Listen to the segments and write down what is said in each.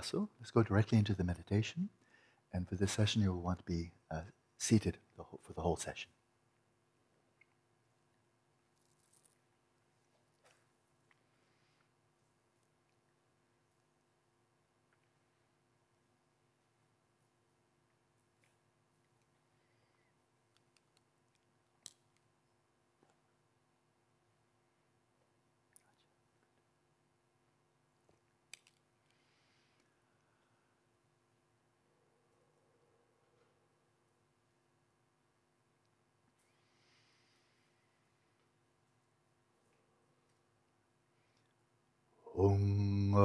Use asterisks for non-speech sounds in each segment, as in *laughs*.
Baso. Let's go directly into the meditation. And for this session, you will want to be uh, seated for the whole session.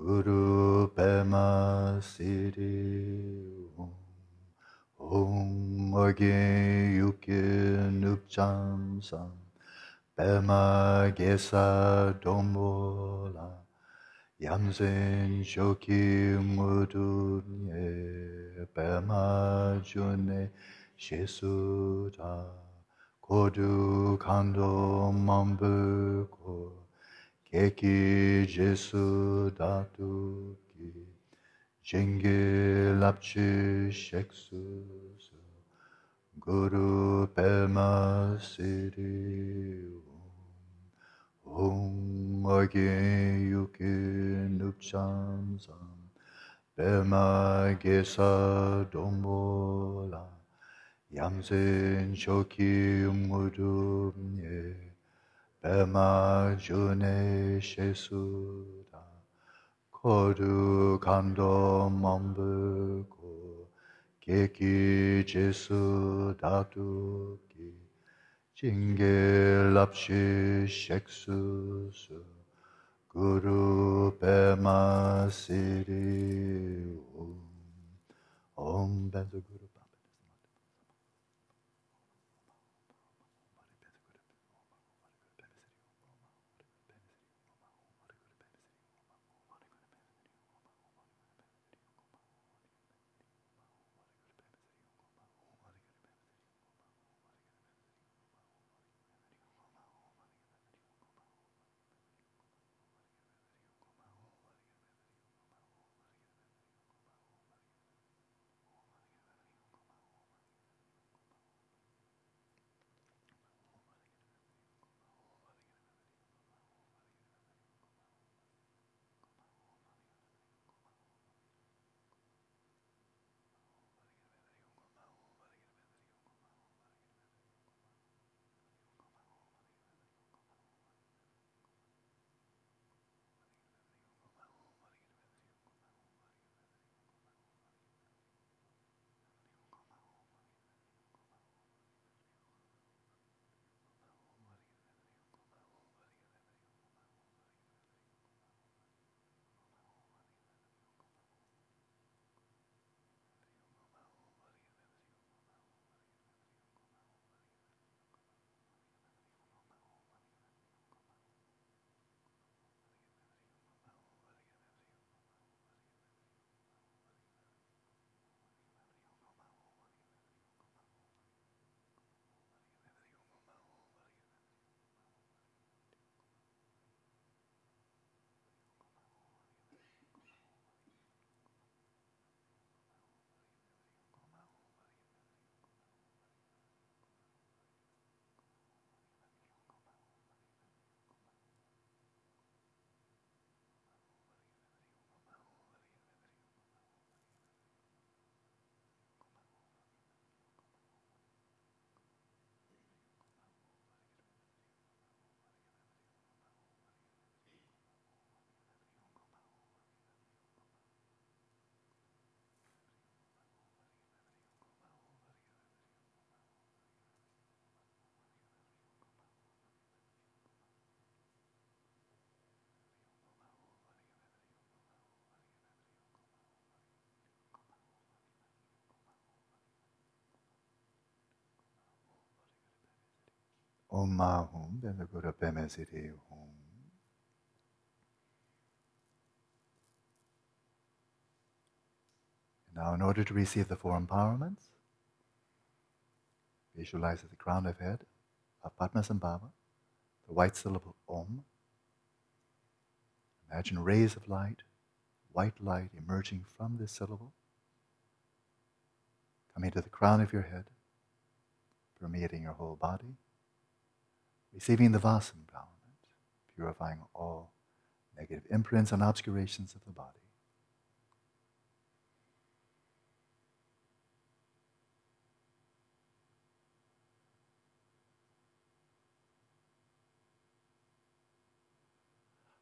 Guru Pema Siri Om. Om Age Yuki Nupcham Sam. Pema Gesa Dombola. Yamsen Shoki Mudunye Pema June Shesuta Kodu Kando Mambuko Keki Jesu Datuki Jenge Lapchi Sheksu Guru Pema Siri um. Om Age Yuki Nupcham Sam. Pema Gesa Dombola Bema june shesuda kodu kando mambuko keki jesu datuki jinge lapshi sheksusu guru bema siri om. Om guru. Om Hum, then Siddhi Hum. Now, in order to receive the four empowerments, visualize the crown of head of Padmasambhava, the white syllable Om. Imagine rays of light, white light emerging from this syllable, coming to the crown of your head, permeating your whole body, receiving the vase empowerment, purifying all negative imprints and obscurations of the body.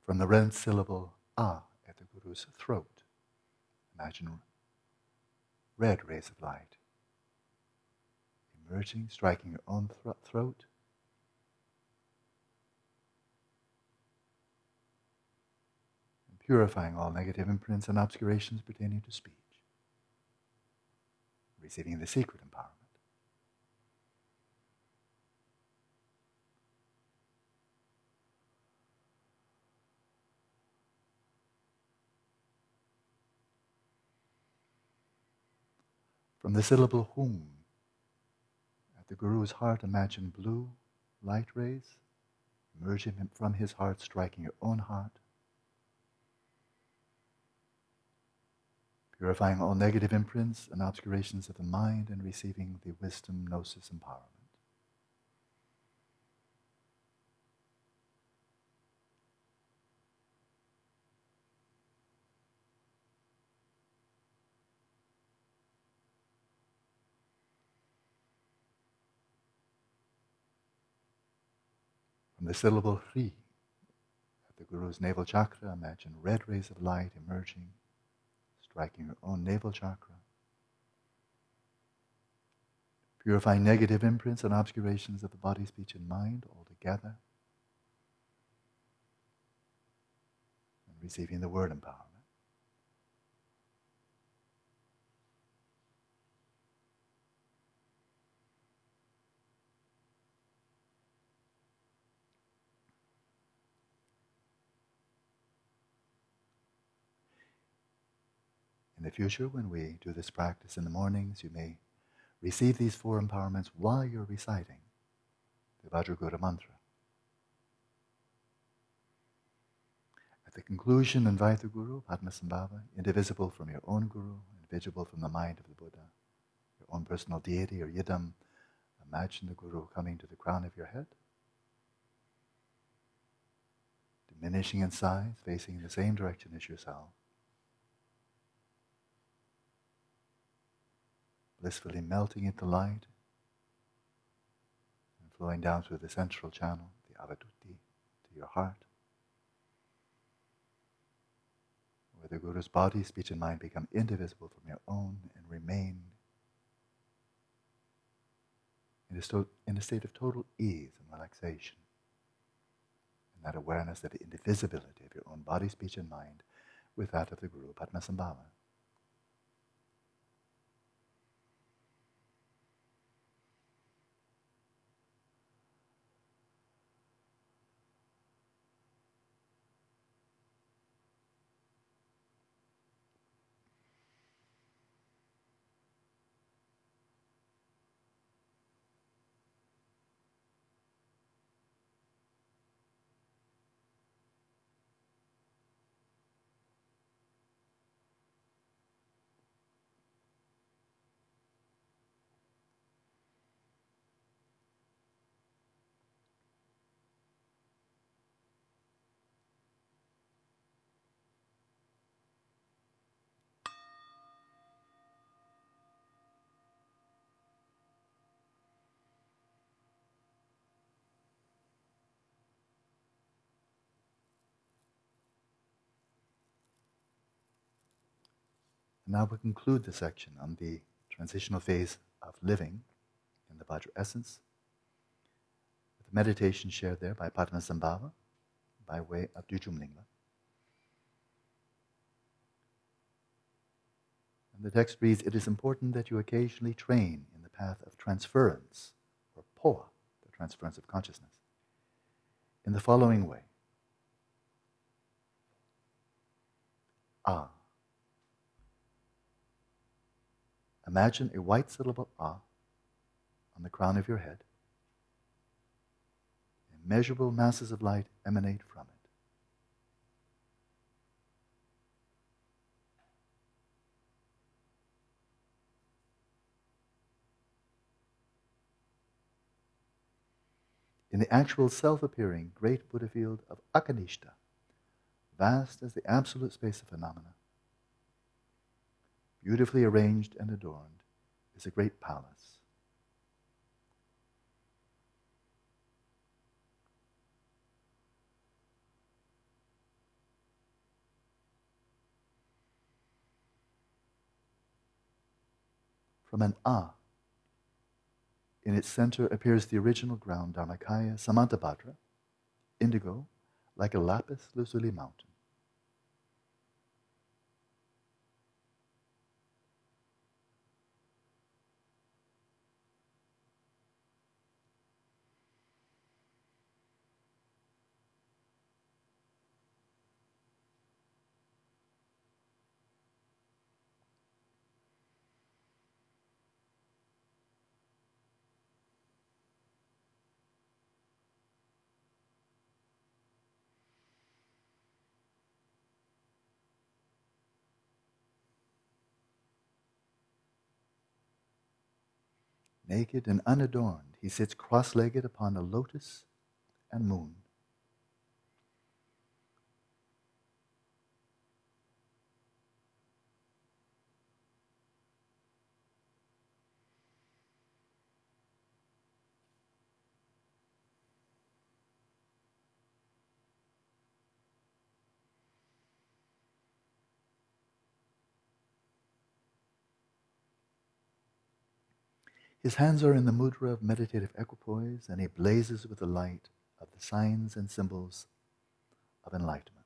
From the red syllable A at the Guru's throat, imagine red rays of light emerging, striking your own throat. Purifying all negative imprints and obscurations pertaining to speech. Receiving the secret empowerment. From the syllable hum, at the Guru's heart, imagine blue light rays emerging from his heart, striking your own heart, purifying all negative imprints and obscurations of the mind, and receiving the wisdom, gnosis, empowerment. From the syllable Hri, at the Guru's navel chakra, imagine red rays of light emerging, striking your own navel chakra, purifying negative imprints and obscurations of the body, speech, and mind altogether, and receiving the word empowerment. In the future, when we do this practice in the mornings, you may receive these four empowerments while you're reciting the Vajraguru mantra. At the conclusion, invite the Guru, Padmasambhava, indivisible from your own Guru, invisible from the mind of the Buddha, your own personal deity or yidam. Imagine the Guru coming to the crown of your head, diminishing in size, facing in the same direction as yourself. Blissfully melting into light and flowing down through the central channel, the avadhuti, to your heart, where the Guru's body, speech, and mind become indivisible from your own and remain in a, sto- in a state of total ease and relaxation. And that awareness of the indivisibility of your own body, speech, and mind with that of the Guru Padmasambhava. Now we conclude the section on the transitional phase of living in the Vajra essence with the meditation shared there by Padmasambhava by way of Dudjom Lingpa. And the text reads, It is important that you occasionally train in the path of transference, or phowa, the transference of consciousness, in the following way. Ah. Imagine a white syllable ah on the crown of your head. Immeasurable masses of light emanate from it. in the actual self appearing great Buddha field of Akanistha, vast as the absolute space of phenomena, beautifully arranged and adorned, is a great palace. From an A, in its center appears the original ground Dharmakaya Samantabhadra, indigo, like a lapis lazuli mountain. Naked and unadorned, he sits cross legged upon a lotus and moon. His hands are in the mudra of meditative equipoise, and he blazes with the light of the signs and symbols of enlightenment.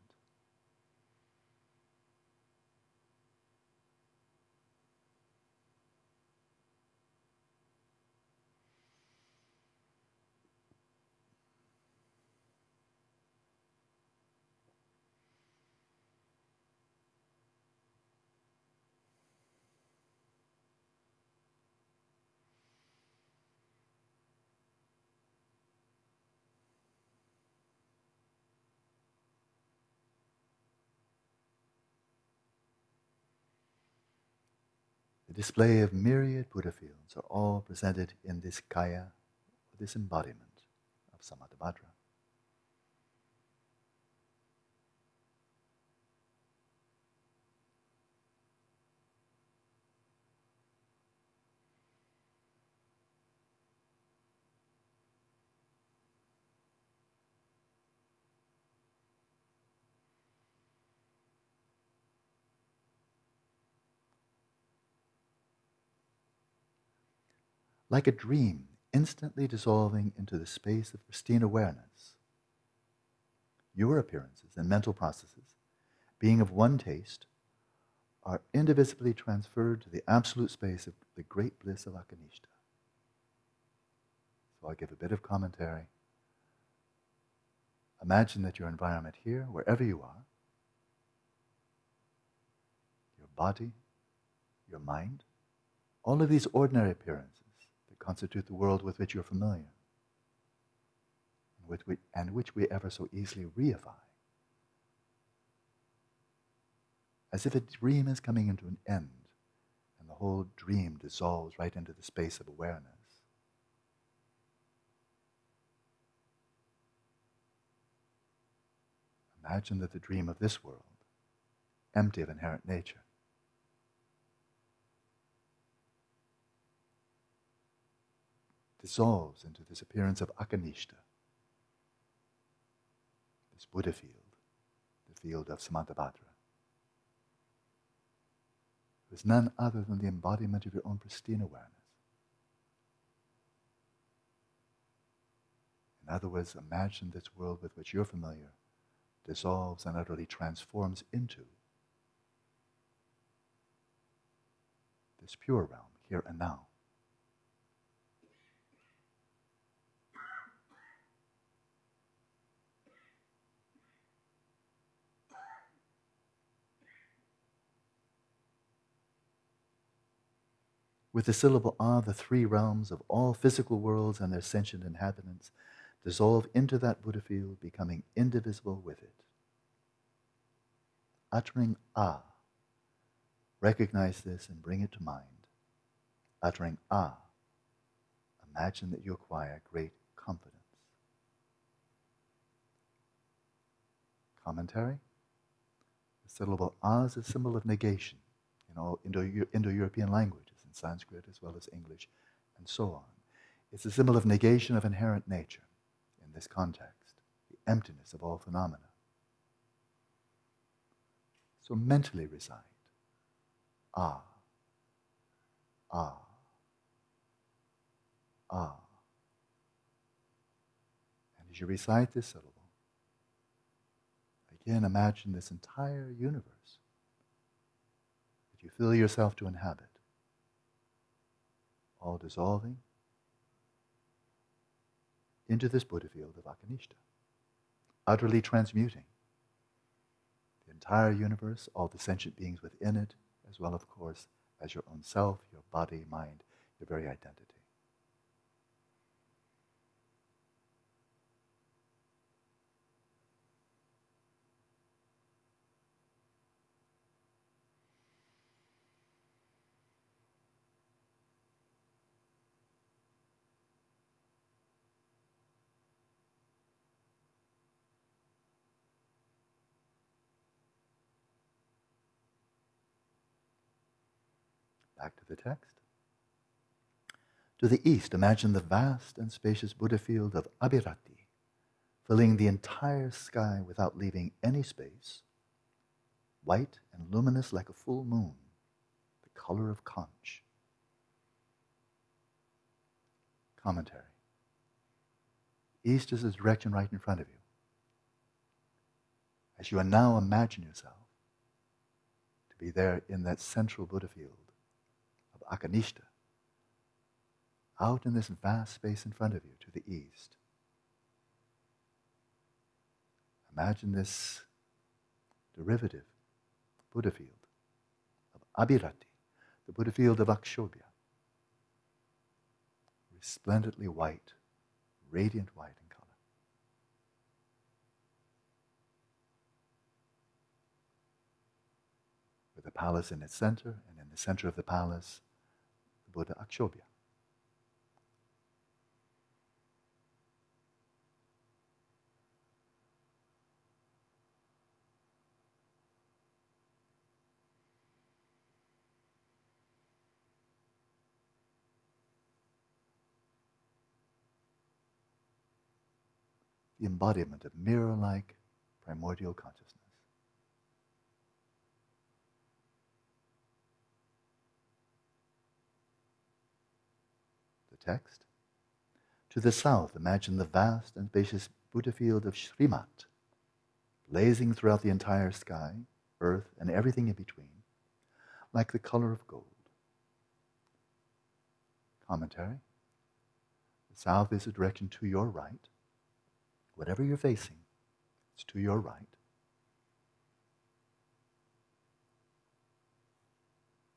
The display of myriad Buddha fields are all presented in this kaya, this embodiment of Samantabhadra. Like a dream instantly dissolving into the space of pristine awareness. Your appearances and mental processes, being of one taste, are indivisibly transferred to the absolute space of the great bliss of Akanistha. So I'll give a bit of commentary. Imagine that your environment here, wherever you are, your body, your mind, all of these ordinary appearances constitute the world with which you're familiar, and, with which, and which we ever so easily reify. As if a dream is coming into an end, and the whole dream dissolves right into the space of awareness. Imagine that the dream of this world, empty of inherent nature, dissolves into this appearance of akanistha, this Buddha field, the field of Samantabhadra. It is none other than the embodiment of your own pristine awareness. In other words, imagine this world with which you're familiar dissolves and utterly transforms into this pure realm, here and now. With the syllable Ah, the three realms of all physical worlds and their sentient inhabitants dissolve into that Buddha field, becoming indivisible with it. Uttering Ah, recognize this and bring it to mind. Uttering Ah, imagine that you acquire great confidence. Commentary? The syllable Ah is a symbol of negation in all Indo European languages in Sanskrit as well as English, and so on. It's a symbol of negation of inherent nature in this context, the emptiness of all phenomena. So mentally recite ah, ah, ah. And as you recite this syllable, again imagine this entire universe that you feel yourself to inhabit all dissolving into this Buddha field of Akanistha, utterly transmuting the entire universe, all the sentient beings within it, as well, of course, as your own self, your body, mind, your very identity. Back to the text. To the east, imagine the vast and spacious Buddha field of Abhirati, filling the entire sky without leaving any space, white and luminous like a full moon, the color of conch. Commentary. East is the direction right in front of you. As you now imagine yourself to be there in that central Buddha field, Akanistha, out in this vast space in front of you to the east. Imagine this derivative Buddha field of Abhirati, the Buddha field of Akshobhya, resplendently white, radiant white in color. With the palace in its center, and in the center of the palace, Buddha Akshobhya. The embodiment of mirror like primordial consciousness. Text. To the south, imagine the vast and spacious Buddha field of Srimat, blazing throughout the entire sky, earth, and everything in between, like the color of gold. Commentary. The south is a direction to your right. Whatever you're facing, it's to your right.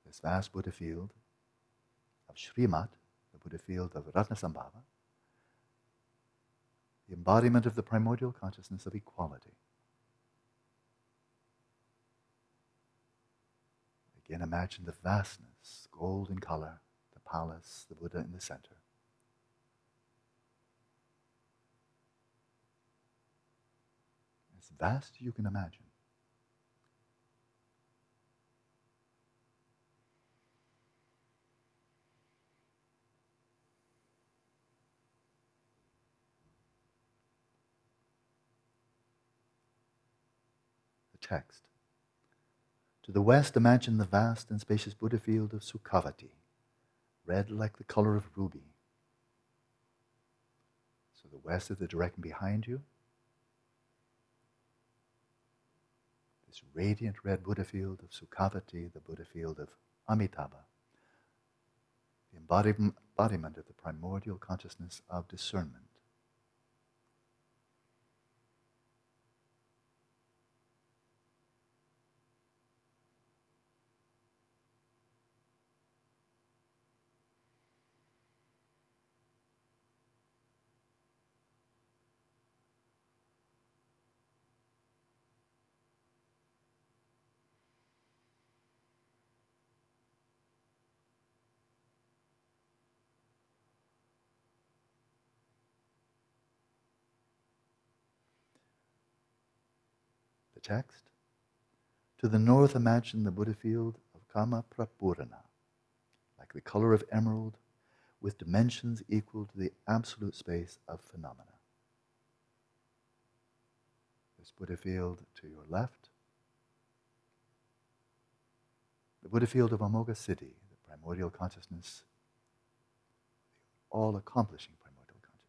This vast Buddha field of Srimat Buddha field of Ratnasambhava, the embodiment of the primordial consciousness of equality. Again, imagine the vastness, gold in color, the palace, the Buddha in the center. As vast as you can imagine. Text. To the west, imagine the vast and spacious Buddha field of Sukhavati, red like the color of ruby. So the west is the direction behind you. This radiant red Buddha field of Sukhavati, the Buddha field of Amitabha, the embodiment of the primordial consciousness of discernment. Text. To the north, imagine the Buddha field of Kama Prapurana, like the color of emerald, with dimensions equal to the absolute space of phenomena. This Buddha field to your left. The Buddha field of Amoghasiddhi, the primordial consciousness, all accomplishing primordial consciousness.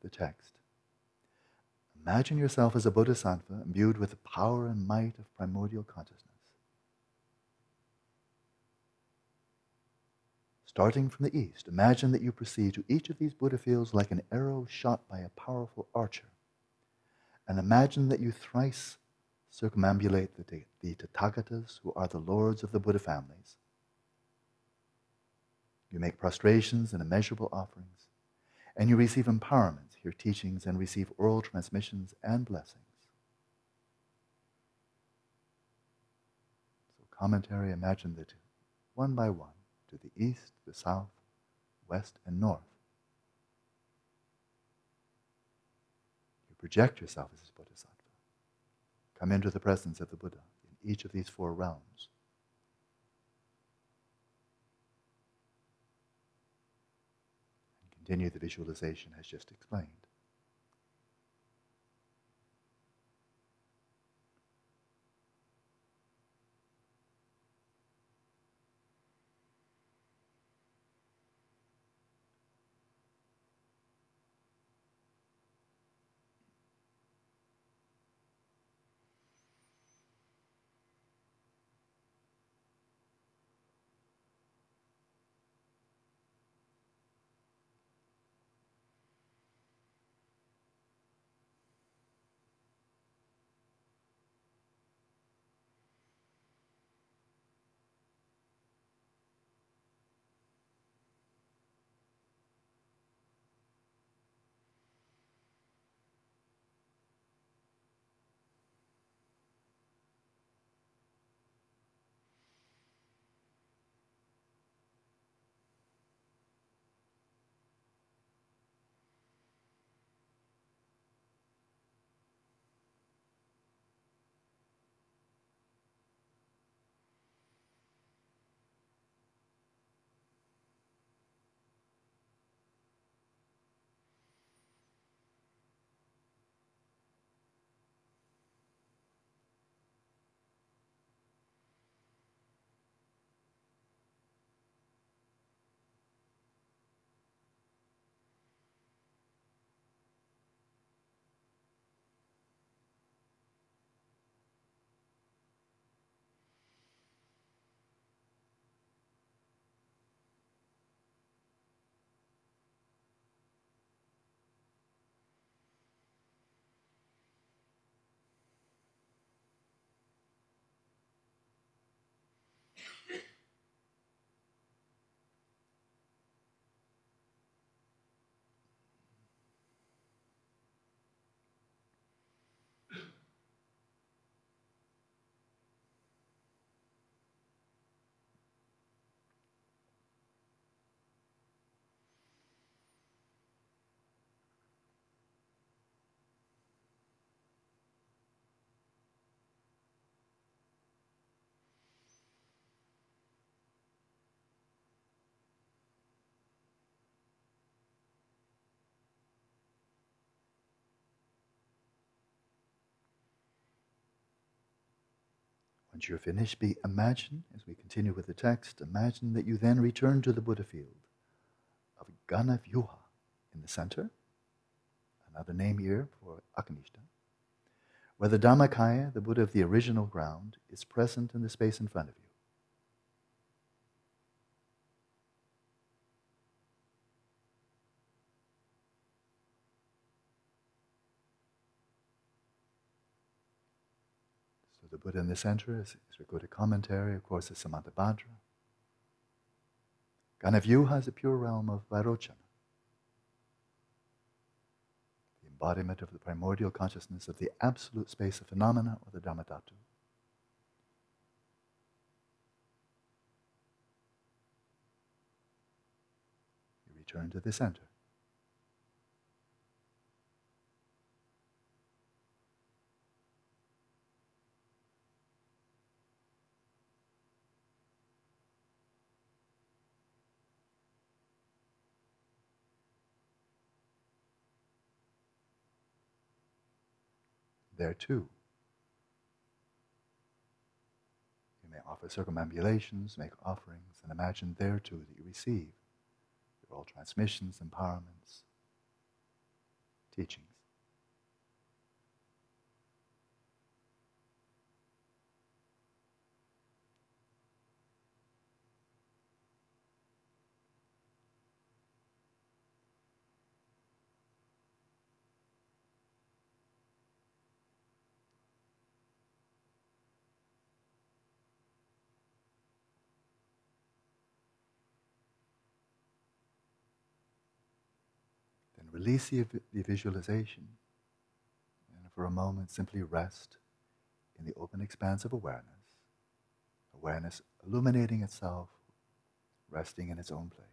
The text. Imagine yourself as a bodhisattva imbued with the power and might of primordial consciousness. Starting from the east, imagine that you proceed to each of these Buddha fields like an arrow shot by a powerful archer. And imagine that you thrice circumambulate the, the Tathagatas, who are the lords of the Buddha families. You make prostrations and immeasurable offerings, and you receive empowerments, hear teachings, and receive oral transmissions and blessings. So, commentary imagine that one by one, to the east, the south, west, and north. You project yourself as a bodhisattva. Come into the presence of the Buddha in each of these four realms. Continue the visualization as just explained. Once you're finished, be imagine, as we continue with the text, imagine that you then return to the Buddha field of Ghanavyuha in the center, another name here for Akanistha, where the Dharmakaya, the Buddha of the original ground, is present in the space in front of you. the Buddha in the center, as, we go to commentary, of course, is Samantabhadra. Ghanavyuha is a pure realm of Vairochana. The embodiment of the primordial consciousness of the absolute space of phenomena or the Dharmadhatu. You return to the center. There too. You may offer circumambulations, make offerings, and imagine there too that you receive your all transmissions, empowerments, teachings. Release the, the visualization, and for a moment simply rest in the open expanse of awareness. Awareness illuminating itself, resting in its own place.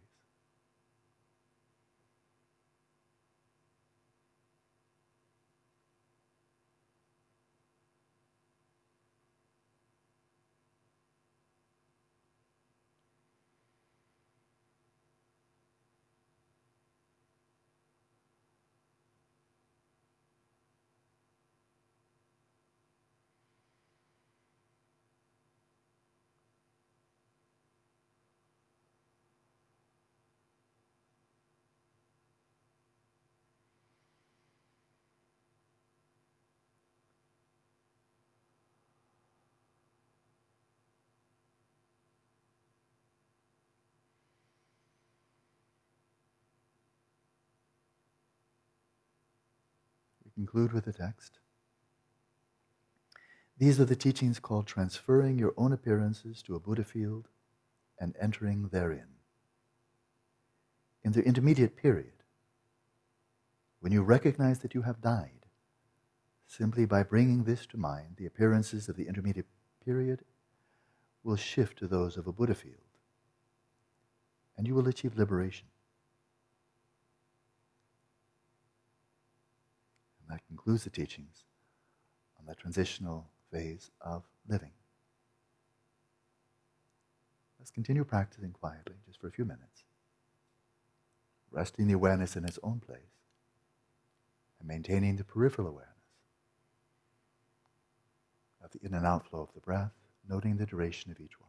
Conclude with the text. These are the teachings called transferring your own appearances to a Buddha field and entering therein. In the intermediate period, when you recognize that you have died, simply by bringing this to mind, the appearances of the intermediate period will shift to those of a Buddha field, and you will achieve liberation. That concludes the teachings on the transitional phase of living. Let's continue practicing quietly just for a few minutes, resting the awareness in its own place and maintaining the peripheral awareness of the in and outflow of the breath, noting the duration of each one.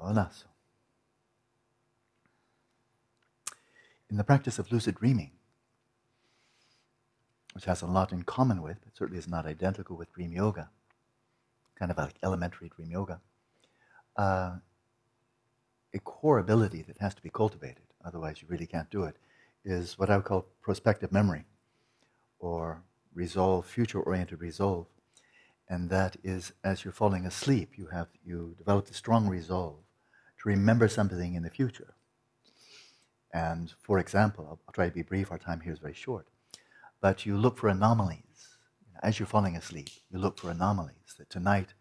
Hola. In the practice of lucid dreaming, which has a lot in common with, but certainly is not identical with dream yoga, kind of like elementary dream yoga, uh, a core ability that has to be cultivated, otherwise you really can't do it, is what I would call prospective memory or resolve, future oriented resolve. And that is as you're falling asleep, you have you develop a strong resolve to remember something in the future. And for example, I'll, I'll, try to be brief, our time here is very short. But you look for anomalies. As you're falling asleep, you look for anomalies. That tonight,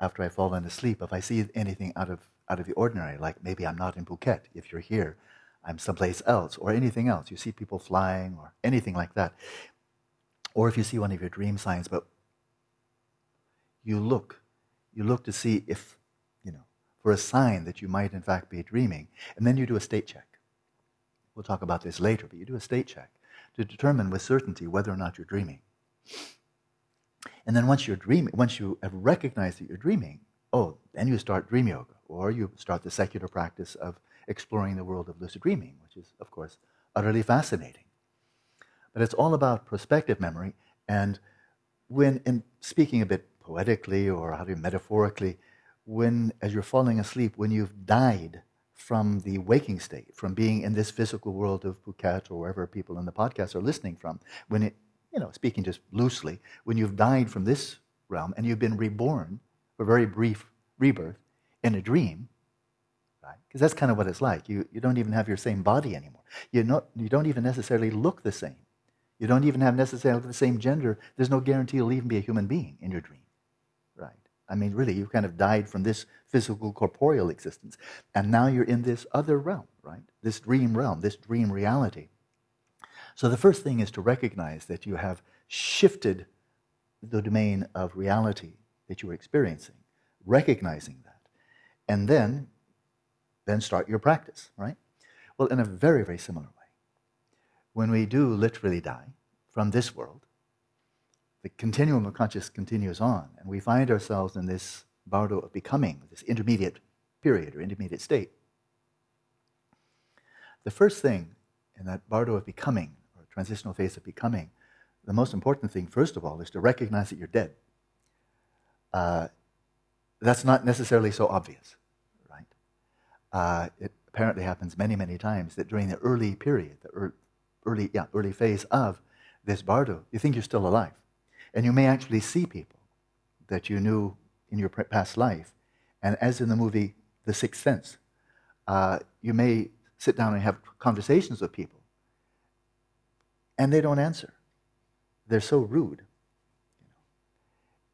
after I've fallen asleep, if I see anything out of, out of the ordinary, like maybe I'm not in Phuket, if you're here, I'm someplace else, or anything else. You see people flying, or anything like that. Or if you see one of your dream signs, but you look, you look to see if, for a sign that you might in fact be dreaming, and then you do a state check. We'll talk about this later, but you do a state check to determine with certainty whether or not you're dreaming. And then once you're dreaming, once you have recognized that you're dreaming, oh, then you start dream yoga, or you start the secular practice of exploring the world of lucid dreaming, which is, of course, utterly fascinating. But it's all about prospective memory, and when, in speaking a bit poetically or how do you metaphorically, when, as you're falling asleep, when you've died from the waking state, from being in this physical world of Phuket or wherever people in the podcast are listening from, when it, you know, speaking just loosely, when you've died from this realm and you've been reborn for a very brief rebirth in a dream, right? Because that's kind of what it's like. You, you don't even have your same body anymore. you not, you don't even necessarily look the same. You don't even have necessarily the same gender. There's no guarantee you'll even be a human being in your dream. I mean, really, you kind of died from this physical, corporeal existence. And now you're in this other realm, right? This dream realm, this dream reality. So the first thing is to recognize that you have shifted the domain of reality that you were experiencing, recognizing that. And then, then start your practice, right? Well, in a very, very similar way. When we do literally die from this world, the continuum of consciousness continues on, and we find ourselves in this bardo of becoming, this intermediate period or intermediate state. The first thing in that bardo of becoming, or transitional phase of becoming, the most important thing, first of all, is to recognize that you're dead. Uh, that's not necessarily so obvious, right? Uh, it apparently happens many, many times that during the early period, the early, yeah, early phase of this bardo, you think you're still alive. And you may actually see people that you knew in your past life. And as in the movie The Sixth Sense, uh, you may sit down and have conversations with people, and they don't answer. They're so rude.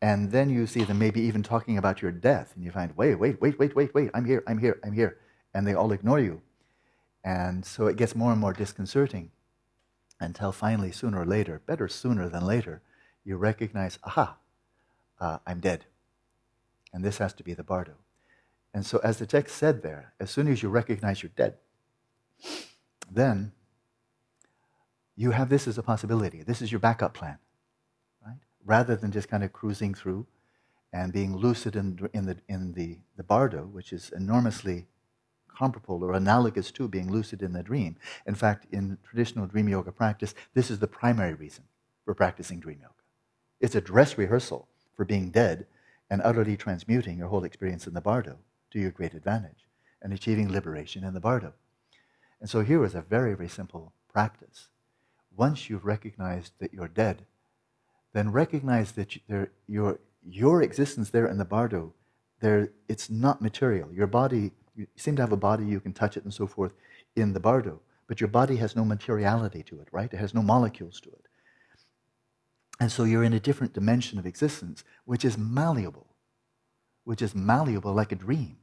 And then you see them maybe even talking about your death, and you find, wait, wait, wait, wait, wait, wait, I'm here, I'm here, I'm here. And they all ignore you. And so it gets more and more disconcerting until finally, sooner or later, better sooner than later, you recognize, aha, uh, I'm dead. And this has to be the bardo. And so, as the text said there, as soon as you recognize you're dead, then you have this as a possibility. This is your backup plan, right? Rather than just kind of cruising through and being lucid in, in, the, in the, the bardo, which is enormously comparable or analogous to being lucid in the dream. In fact, in traditional dream yoga practice, this is the primary reason for practicing dream yoga. It's a dress rehearsal for being dead and utterly transmuting your whole experience in the bardo to your great advantage and achieving liberation in the bardo. And so here is a very, very simple practice. Once you've recognized that you're dead, then recognize that there, your, your existence there in the bardo, there, it's not material. Your body, you seem to have a body, you can touch it and so forth in the bardo, but your body has no materiality to it, right? It has no molecules to it. And so you're in a different dimension of existence, which is malleable, which is malleable like a dream.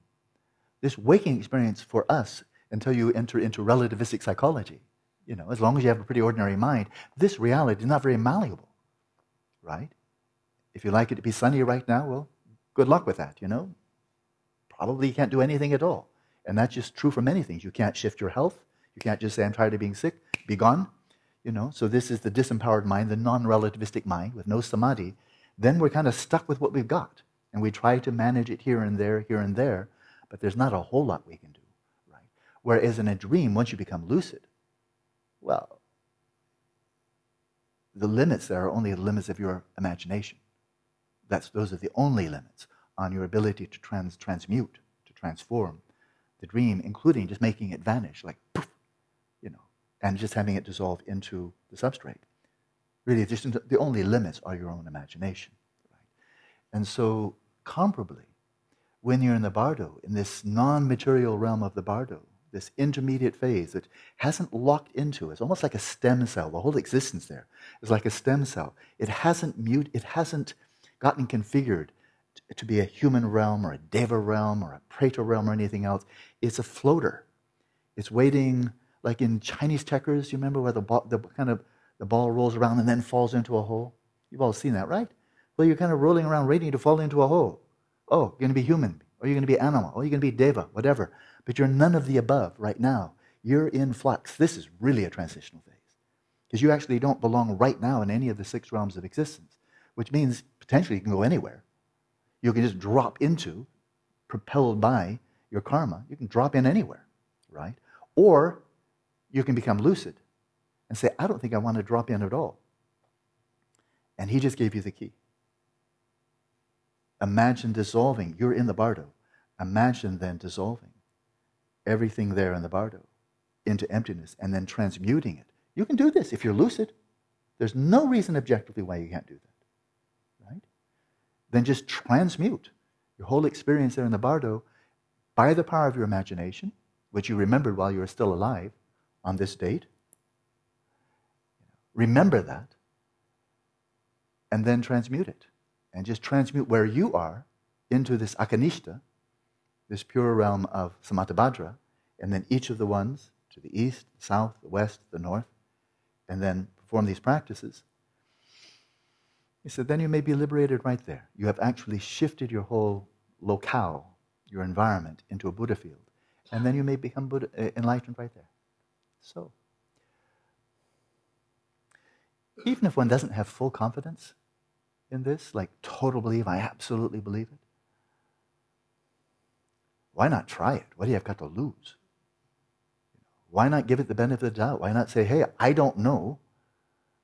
This waking experience for us, until you enter into relativistic psychology, you know, as long as you have a pretty ordinary mind, this reality is not very malleable, right? If you like it to be sunny right now, well, good luck with that, you know? Probably you can't do anything at all. And that's just true for many things. You can't shift your health. You can't just say, I'm tired of being sick, be gone. You know, so this is the disempowered mind, the non-relativistic mind with no samadhi. Then we're kind of stuck with what we've got, and we try to manage it here and there, here and there. but there's not a whole lot we can do, right? Whereas in a dream, once you become lucid, well, the limits there are only the limits of your imagination. That's, those are the only limits on your ability to trans, transmute, to transform the dream, including just making it vanish, like poof, and just having it dissolve into the substrate. Really, just the only limits are your own imagination. Right? And so, comparably, when you're in the bardo, in this non material realm of the bardo, this intermediate phase that hasn't locked into, it's almost like a stem cell. The whole existence there is like a stem cell. It hasn't mute, it hasn't gotten configured to be a human realm or a deva realm or a preta realm or anything else. It's a floater. It's waiting, like in Chinese checkers. You remember where the, ball, the kind of the ball rolls around and then falls into a hole? You've all seen that, right? Well, you're kind of rolling around waiting to fall into a hole. Oh, you're going to be human, or you're going to be animal, or you're going to be deva, whatever. But you're none of the above right now. You're in flux. This is really a transitional phase. Because you actually don't belong right now in any of the six realms of existence, which means potentially you can go anywhere you can just drop into, propelled by your karma. You can drop in anywhere, right? Or you can become lucid and say, I don't think I want to drop in at all. And he just gave you the key. Imagine dissolving. You're in the bardo. Imagine then dissolving everything there in the bardo into emptiness and then transmuting it. You can do this if you're lucid. There's no reason objectively why you can't do that Right? then just transmute your whole experience there in the bardo by the power of your imagination, which you remembered while you were still alive on this date. Remember that, and then transmute it. And just transmute where you are into this akanistha, this pure realm of Samantabhadra, and then each of the ones to the east, the south, the west, the north, and then perform these practices he said, then you may be liberated right there. You have actually shifted your whole locale, your environment, into a Buddha field. And then you may become Buddha, uh, enlightened right there. So, even if one doesn't have full confidence in this, like total belief, I absolutely believe it, why not try it? What do you have got to lose? Why not give it the benefit of the doubt? Why not say, hey, I don't know.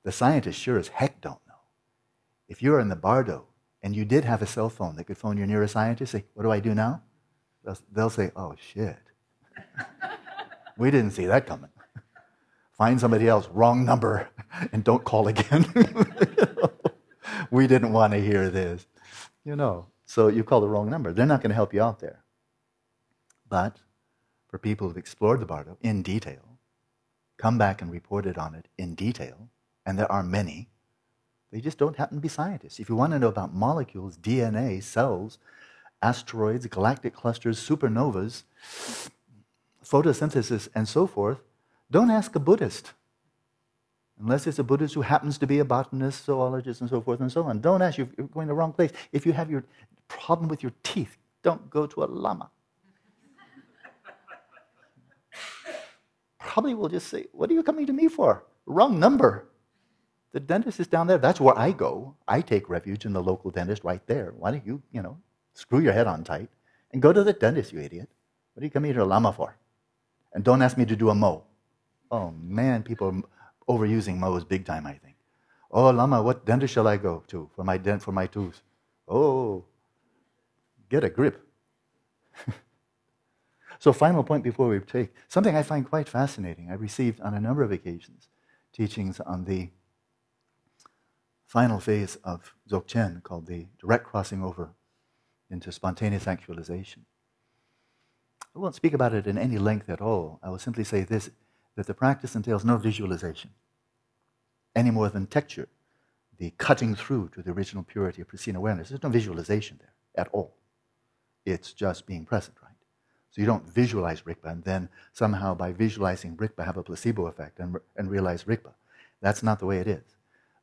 The scientists sure as heck don't know. if you're in the bardo and you did have a cell phone that could phone your neuroscientist, say, What do I do now? They'll say, Oh, shit. *laughs* we didn't see that coming. Find somebody else, wrong number, *laughs* and don't call again. *laughs* we didn't want to hear this. You know, so you call the wrong number. They're not going to help you out there. But for people who've explored the bardo in detail, come back and reported on it in detail, and there are many, they just don't happen to be scientists. If you want to know about molecules, DNA, cells, asteroids, galactic clusters, supernovas, photosynthesis, and so forth, don't ask a Buddhist. Unless it's a Buddhist who happens to be a botanist, zoologist, and so forth and so on. Don't ask, you're going to the wrong place. If you have your problem with your teeth, don't go to a lama. Probably will just say, What are you coming to me for? Wrong number. The dentist is down there. That's where I go. I take refuge in the local dentist right there. Why don't you, you know, screw your head on tight and go to the dentist, you idiot? What are you coming to Lama for? And don't ask me to do a mo. Oh man, people are overusing mo's big time, I think. Oh, Lama, what dentist shall I go to for my dent for my tooth? Oh, get a grip. *laughs* so, final point before we take something I find quite fascinating. I received on a number of occasions teachings on the final phase of Dzogchen called the direct crossing over into spontaneous actualization. I won't speak about it in any length at all. I will simply say this that the practice entails no visualization any more than trekchö, the cutting through to the original purity of pristine awareness. There's no visualization there at all. It's just being present, right? So you don't visualize Rigpa and then somehow by visualizing Rigpa have a placebo effect and, and realize Rigpa. That's not the way it is.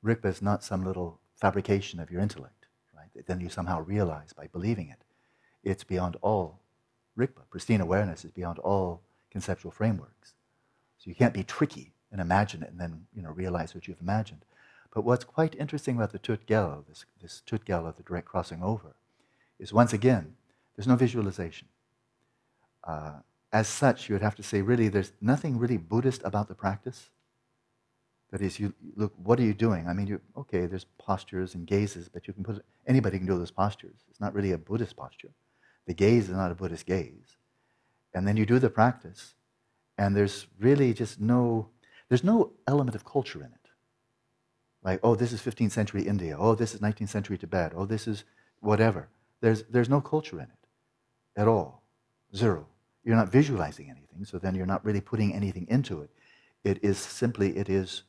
Rigpa is not some little fabrication of your intellect, right? Then you somehow realize by believing it. It's beyond all Rigpa. Pristine awareness is beyond all conceptual frameworks. So you can't be tricky and imagine it and then you know, realize what you've imagined. But what's quite interesting about the tögal, this, this tögal, the direct crossing over, is once again, there's no visualization. uh, as such, you would have to say, really, there's nothing really Buddhist about the practice. That is, you look, what are you doing? I mean, you okay, there's postures and gazes, but you can put anybody can do those postures. It's not really a Buddhist posture. The gaze is not a Buddhist gaze. And then you do the practice, and there's really just no there's no element of culture in it. Like, oh, this is 15th century India. Oh, this is 19th century Tibet. Oh, this is whatever. There's, there's no culture in it at all. Zero. You're not visualizing anything, so then you're not really putting anything into it. It is simply, it is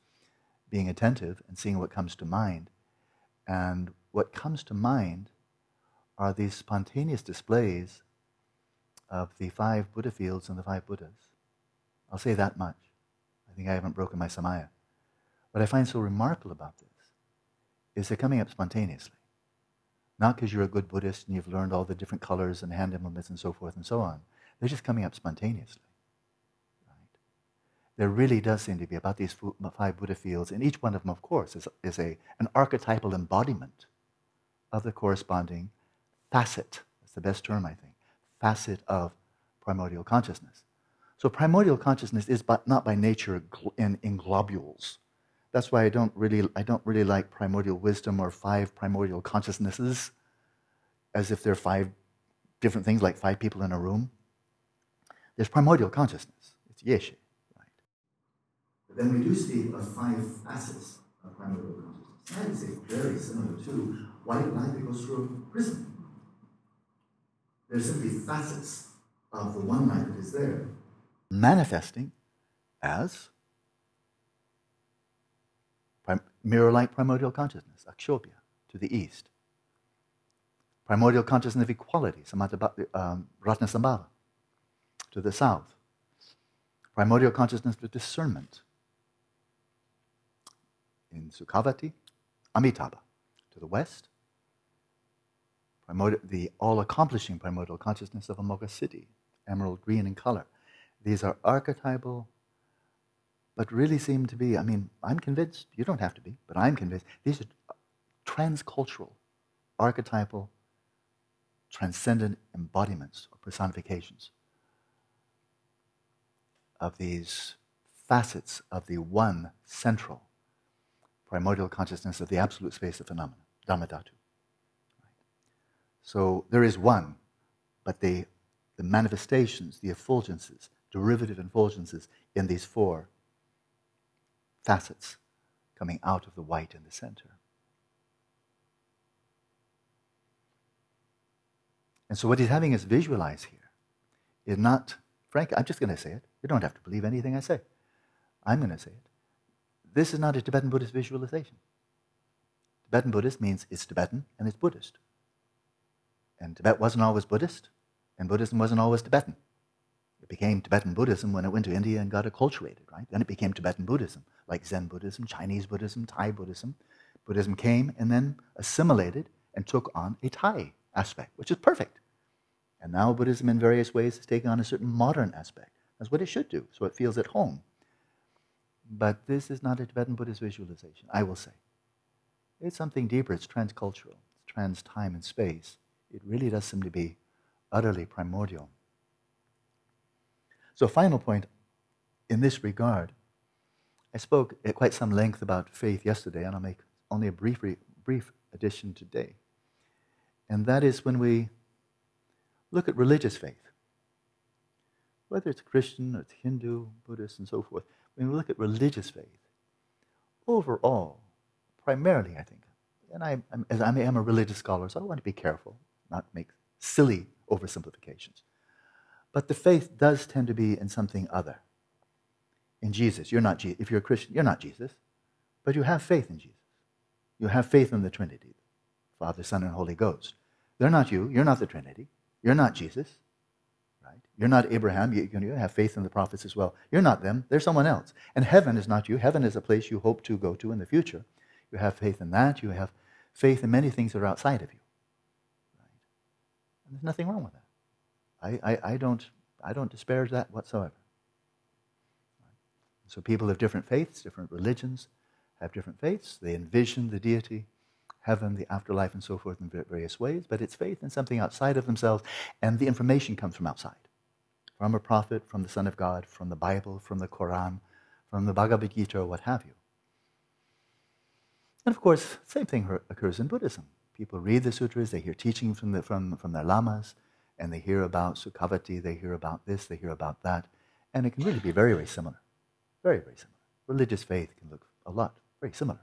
being attentive and seeing what comes to mind. And what comes to mind are these spontaneous displays of the five Buddha fields and the five Buddhas. I'll say that much. I think I haven't broken my samaya. What I find so remarkable about this is they're coming up spontaneously. Not because you're a good Buddhist and you've learned all the different colors and hand implements and so forth and so on. They're just coming up spontaneously. Right? There really does seem to be about these five Buddha fields, and each one of them, of course, is, is a, an archetypal embodiment of the corresponding facet. That's the best term, I think. Facet of primordial consciousness. So primordial consciousness is but not by nature in, in globules. That's why I don't really I don't really like primordial wisdom or five primordial consciousnesses, as if they're five different things, like five people in a room. There's primordial consciousness. It's yeshe, right? But then we do see of five facets of primordial consciousness. I would say very similar to white light that goes through a prism. They're simply facets of the one light that is there, manifesting as mirror-like primordial consciousness, akshobhya, to the east. Primordial consciousness of equality, um, ratnasambhava, to the south. Primordial consciousness of discernment in Sukhavati, Amitabha to the west. Primordial, the all accomplishing primordial consciousness of Amoghasiddhi, emerald green in color. These are archetypal, but really seem to be, I mean, I'm convinced, you don't have to be, but I'm convinced, these are transcultural, archetypal, transcendent embodiments or personifications of these facets of the one central primordial consciousness of the absolute space of phenomena, Dharmadhatu. So there is one, but the, the manifestations, the effulgences, derivative effulgences in these four facets coming out of the white in the center. And so what he's having us visualize here is not, Frank, I'm just going to say it, you don't have to believe anything I say. I'm going to say it. This is not a Tibetan Buddhist visualization. Tibetan Buddhist means it's Tibetan and it's Buddhist. And Tibet wasn't always Buddhist, and Buddhism wasn't always Tibetan. It became Tibetan Buddhism when it went to India and got acculturated, right? Then it became Tibetan Buddhism, like Zen Buddhism, Chinese Buddhism, Thai Buddhism. Buddhism came and then assimilated and took on a Thai aspect, which is perfect. And now Buddhism, in various ways, is taking on a certain modern aspect. That's what it should do, so it feels at home. But this is not a Tibetan Buddhist visualization, I will say. It's something deeper, it's transcultural, it's trans time and space. It really does seem to be utterly primordial. So, final point in this regard, I spoke at quite some length about faith yesterday, and I'll make only a brief, brief addition today. And that is when we look at religious faith whether it's Christian or it's Hindu, Buddhist, and so forth, when we look at religious faith, overall, primarily, I think, and I, I'm, as I am a religious scholar, so I want to be careful, not make silly oversimplifications. But the faith does tend to be in something other. In Jesus. You're not Je- if you're a Christian, you're not Jesus, but you have faith in Jesus. You have faith in the Trinity, Father, Son, and Holy Ghost. They're not you. You're not the Trinity. You're not Jesus. Right? You're not Abraham. You, you have faith in the prophets as well. You're not them. They're someone else. And heaven is not you. Heaven is a place you hope to go to in the future. You have faith in that. You have faith in many things that are outside of you. Right? And there's nothing wrong with that. I, I, I, don't, I don't disparage that whatsoever. So people of different faiths, different religions have different faiths. They envision the deity heaven, the afterlife, and so forth in various ways, but it's faith in something outside of themselves, and the information comes from outside. from a prophet, from the Son of God, from the Bible, from the Quran, from the Bhagavad Gita, or what have you. And of course, same thing occurs in Buddhism. People read the sutras, they hear teaching from, the, from, from their lamas, and they hear about Sukhavati, they hear about this, they hear about that, and it can really be very, very similar. Very, very similar. Religious faith can look a lot very similar,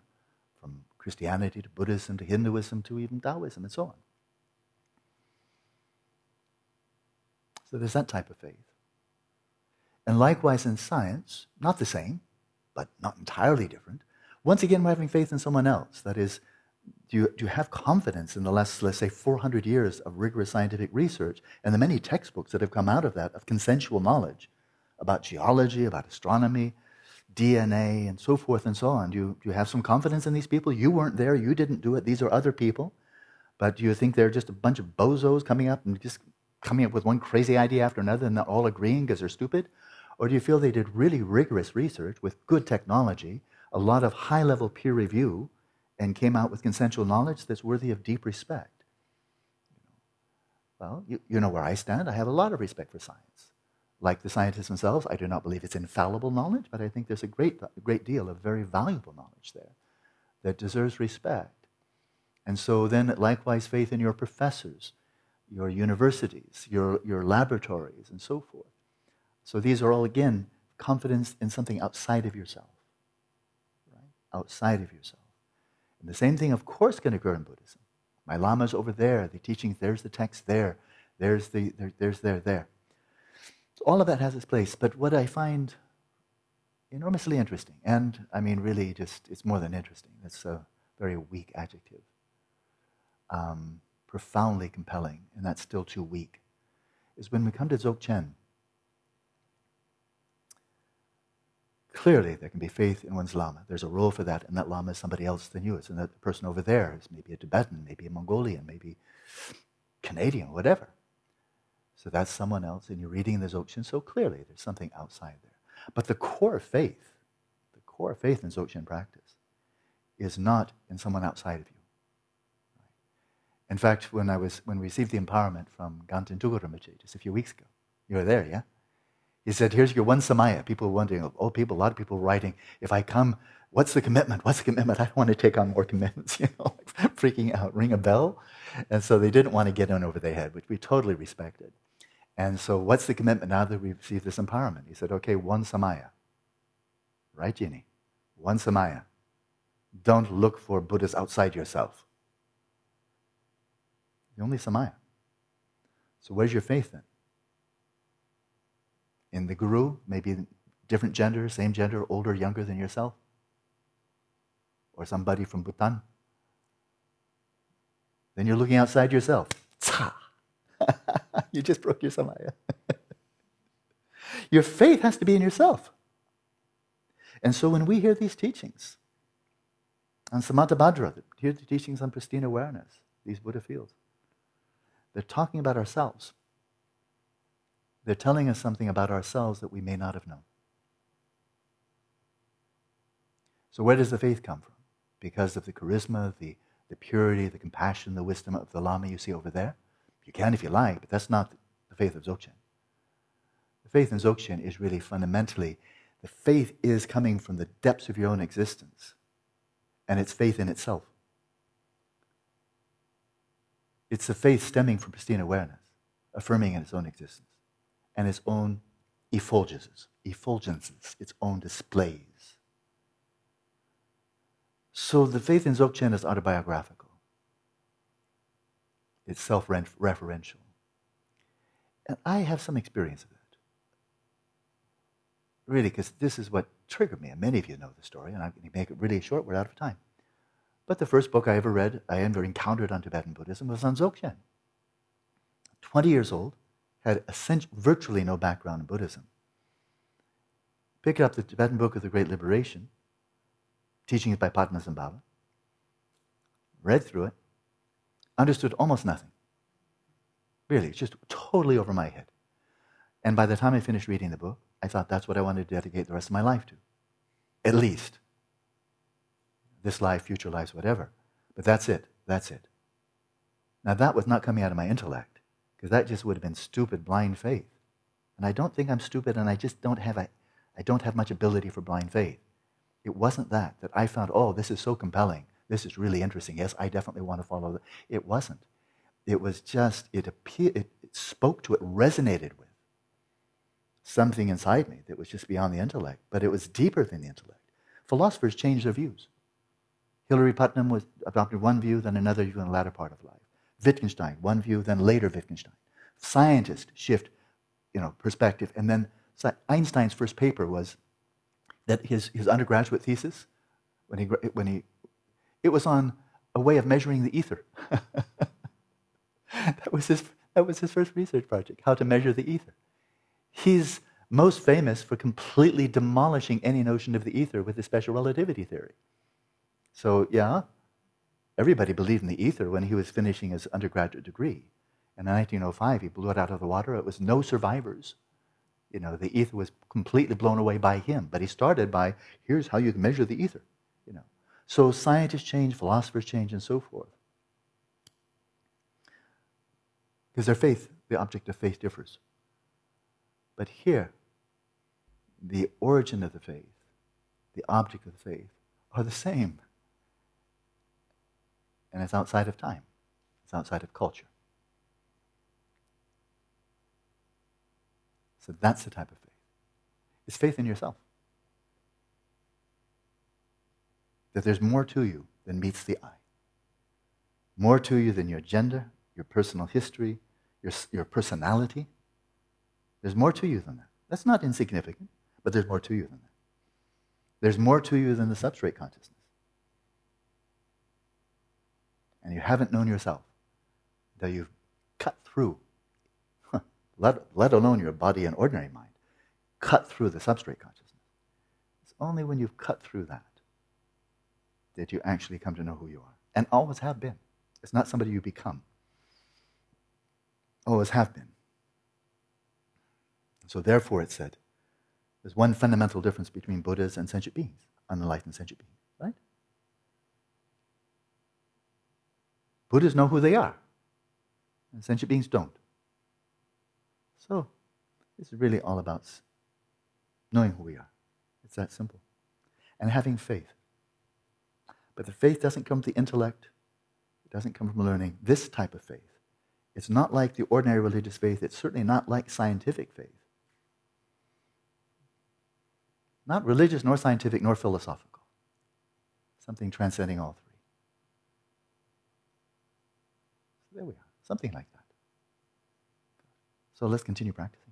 from Christianity to Buddhism to Hinduism to even Taoism and so on. So there's that type of faith. And likewise in science, not the same, but not entirely different. Once again, we're having faith in someone else. That is, do you, do you have confidence in the last, let's say, 400 years of rigorous scientific research and the many textbooks that have come out of that of consensual knowledge about geology, about astronomy, DNA, and so forth and so on? Do you, do you have some confidence in these people? You weren't there, you didn't do it, these are other people. But do you think they're just a bunch of bozos coming up and just coming up with one crazy idea after another and they're all agreeing because they're stupid? Or do you feel they did really rigorous research with good technology, a lot of high level peer review, and came out with consensual knowledge that's worthy of deep respect? Well, you, you know where I stand. I have a lot of respect for science. Like the scientists themselves, I do not believe it's infallible knowledge, but I think there's a great, a great deal of very valuable knowledge there that deserves respect. And so then, likewise, faith in your professors, your universities, your, your laboratories, and so forth. So these are all, again, confidence in something outside of yourself. Right? Outside of yourself. And the same thing, of course, can occur in Buddhism. My lama's over there, the teachings, there's the text there, there's the there, there's there, there. So all of that has its place. But what I find enormously interesting, and I mean really just it's more than interesting, it's a very weak adjective. Um, profoundly compelling, and that's still too weak, is when we come to Dzogchen. Clearly, there can be faith in one's Lama. There's a role for that, and that Lama is somebody else than you. It's and that person over there is maybe a Tibetan, maybe a Mongolian, maybe Canadian, whatever. So that's someone else, and you're reading the Dzogchen so clearly. There's something outside there. But the core faith, the core faith in Dzogchen practice, is not in someone outside of you. In fact, when I was when we received the empowerment from Gangteng Tulku Rinpoche just a few weeks ago, you were there, yeah? He said, Here's your one samaya. People were wondering, oh, people, a lot of people writing, if I come, what's the commitment? What's the commitment? I don't want to take on more commitments, *laughs* you know, freaking out, ring a bell. And so they didn't want to get in over their head, which we totally respected. And so, what's the commitment now that we've received this empowerment? He said, Okay, one samaya. Right, Jeannie? One samaya. Don't look for Buddhas outside yourself. The only samaya. So, where's your faith then? In the guru, maybe different gender, same gender, older, younger than yourself? Or somebody from Bhutan? Then you're looking outside yourself. *laughs* *laughs* You just broke your samaya. *laughs* your faith has to be in yourself. And so when we hear these teachings on Samantabhadra, hear the teachings on pristine awareness, these Buddha fields, they're talking about ourselves. They're telling us something about ourselves that we may not have known. So, where does the faith come from? Because of the charisma, the, the purity, the compassion, the wisdom of the Lama you see over there? You can if you like, but that's not the faith of Dzogchen. The faith in Dzogchen is really fundamentally the faith is coming from the depths of your own existence, and it's faith in itself. It's the faith stemming from pristine awareness, affirming in its own existence and its own effulgences, effulgences, its own displays. So the faith in Dzogchen is autobiographical. It's self-referential. And I have some experience of it. Really, because this is what triggered me. And many of you know the story, and I'm going to make it really short. We're out of time. But the first book I ever read, I ever encountered on Tibetan Buddhism was on Dzogchen. 20 years old, had virtually no background in Buddhism. Picked up the Tibetan Book of the Great Liberation, teachings by Padmasambhava, read through it, understood almost nothing. Really, just totally over my head. And by the time I finished reading the book, I thought that's what I wanted to dedicate the rest of my life to. At least. This life, future lives, whatever. But that's it. That's it. Now, that was not coming out of my intellect because that just would have been stupid, blind faith. And I don't think I'm stupid and I just don't have, a, I don't have much ability for blind faith. It wasn't that, that I found, oh, this is so compelling. This is really interesting. Yes, I definitely want to follow that. It wasn't. It was just, it, appeared, it, it spoke to it, resonated with something inside me that was just beyond the intellect, but it was deeper than the intellect. Philosophers change their views. Hilary Putnam was adopted one view, then another view in the latter part of life. Wittgenstein, one view, then later Wittgenstein. Scientists shift, you know, perspective, and then Einstein's first paper was that his, his undergraduate thesis, when he, when he, it was on a way of measuring the ether. *laughs* that was his that was his first research project, how to measure the ether. He's most famous for completely demolishing any notion of the ether with the special relativity theory. So, yeah, everybody believed in the ether when he was finishing his undergraduate degree. And in 1905, he blew it out of the water. It was no survivors. You know, the ether was completely blown away by him. But he started by here's how you measure the ether. You know, so scientists change, philosophers change, and so forth. Because their faith, the object of faith, differs. But here, the origin of the faith, the object of the faith, are the same. And it's outside of time, it's outside of culture. So that's the type of faith. It's faith in yourself. That there's more to you than meets the eye, more to you than your gender, your personal history, your, your personality there's more to you than that. That's not insignificant, but there's more to you than that. There's more to you than the substrate consciousness. And you haven't known yourself, that you've cut through, let, let alone your body and ordinary mind, cut through the substrate consciousness. It's only when you've cut through that that you actually come to know who you are. And always have been. It's not somebody you become. Always have been. So therefore, it said, there's one fundamental difference between Buddhas and sentient beings, unenlightened sentient beings, right? Buddhas know who they are, and sentient beings don't. So, this is really all about knowing who we are. It's that simple. And having faith. But the faith doesn't come from the intellect, it doesn't come from learning. This type of faith. It's not like the ordinary religious faith, it's certainly not like scientific faith. Not religious, nor scientific, nor philosophical. Something transcending all three. There we are. Something like that. So let's continue practicing.